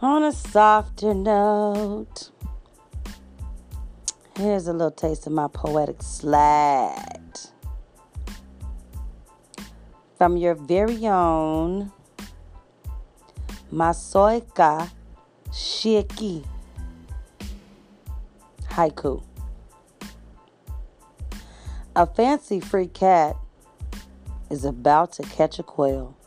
On a softer note, here's a little taste of my poetic slat from your very own Masaoka Shiki haiku. A fancy free cat is about to catch a quail.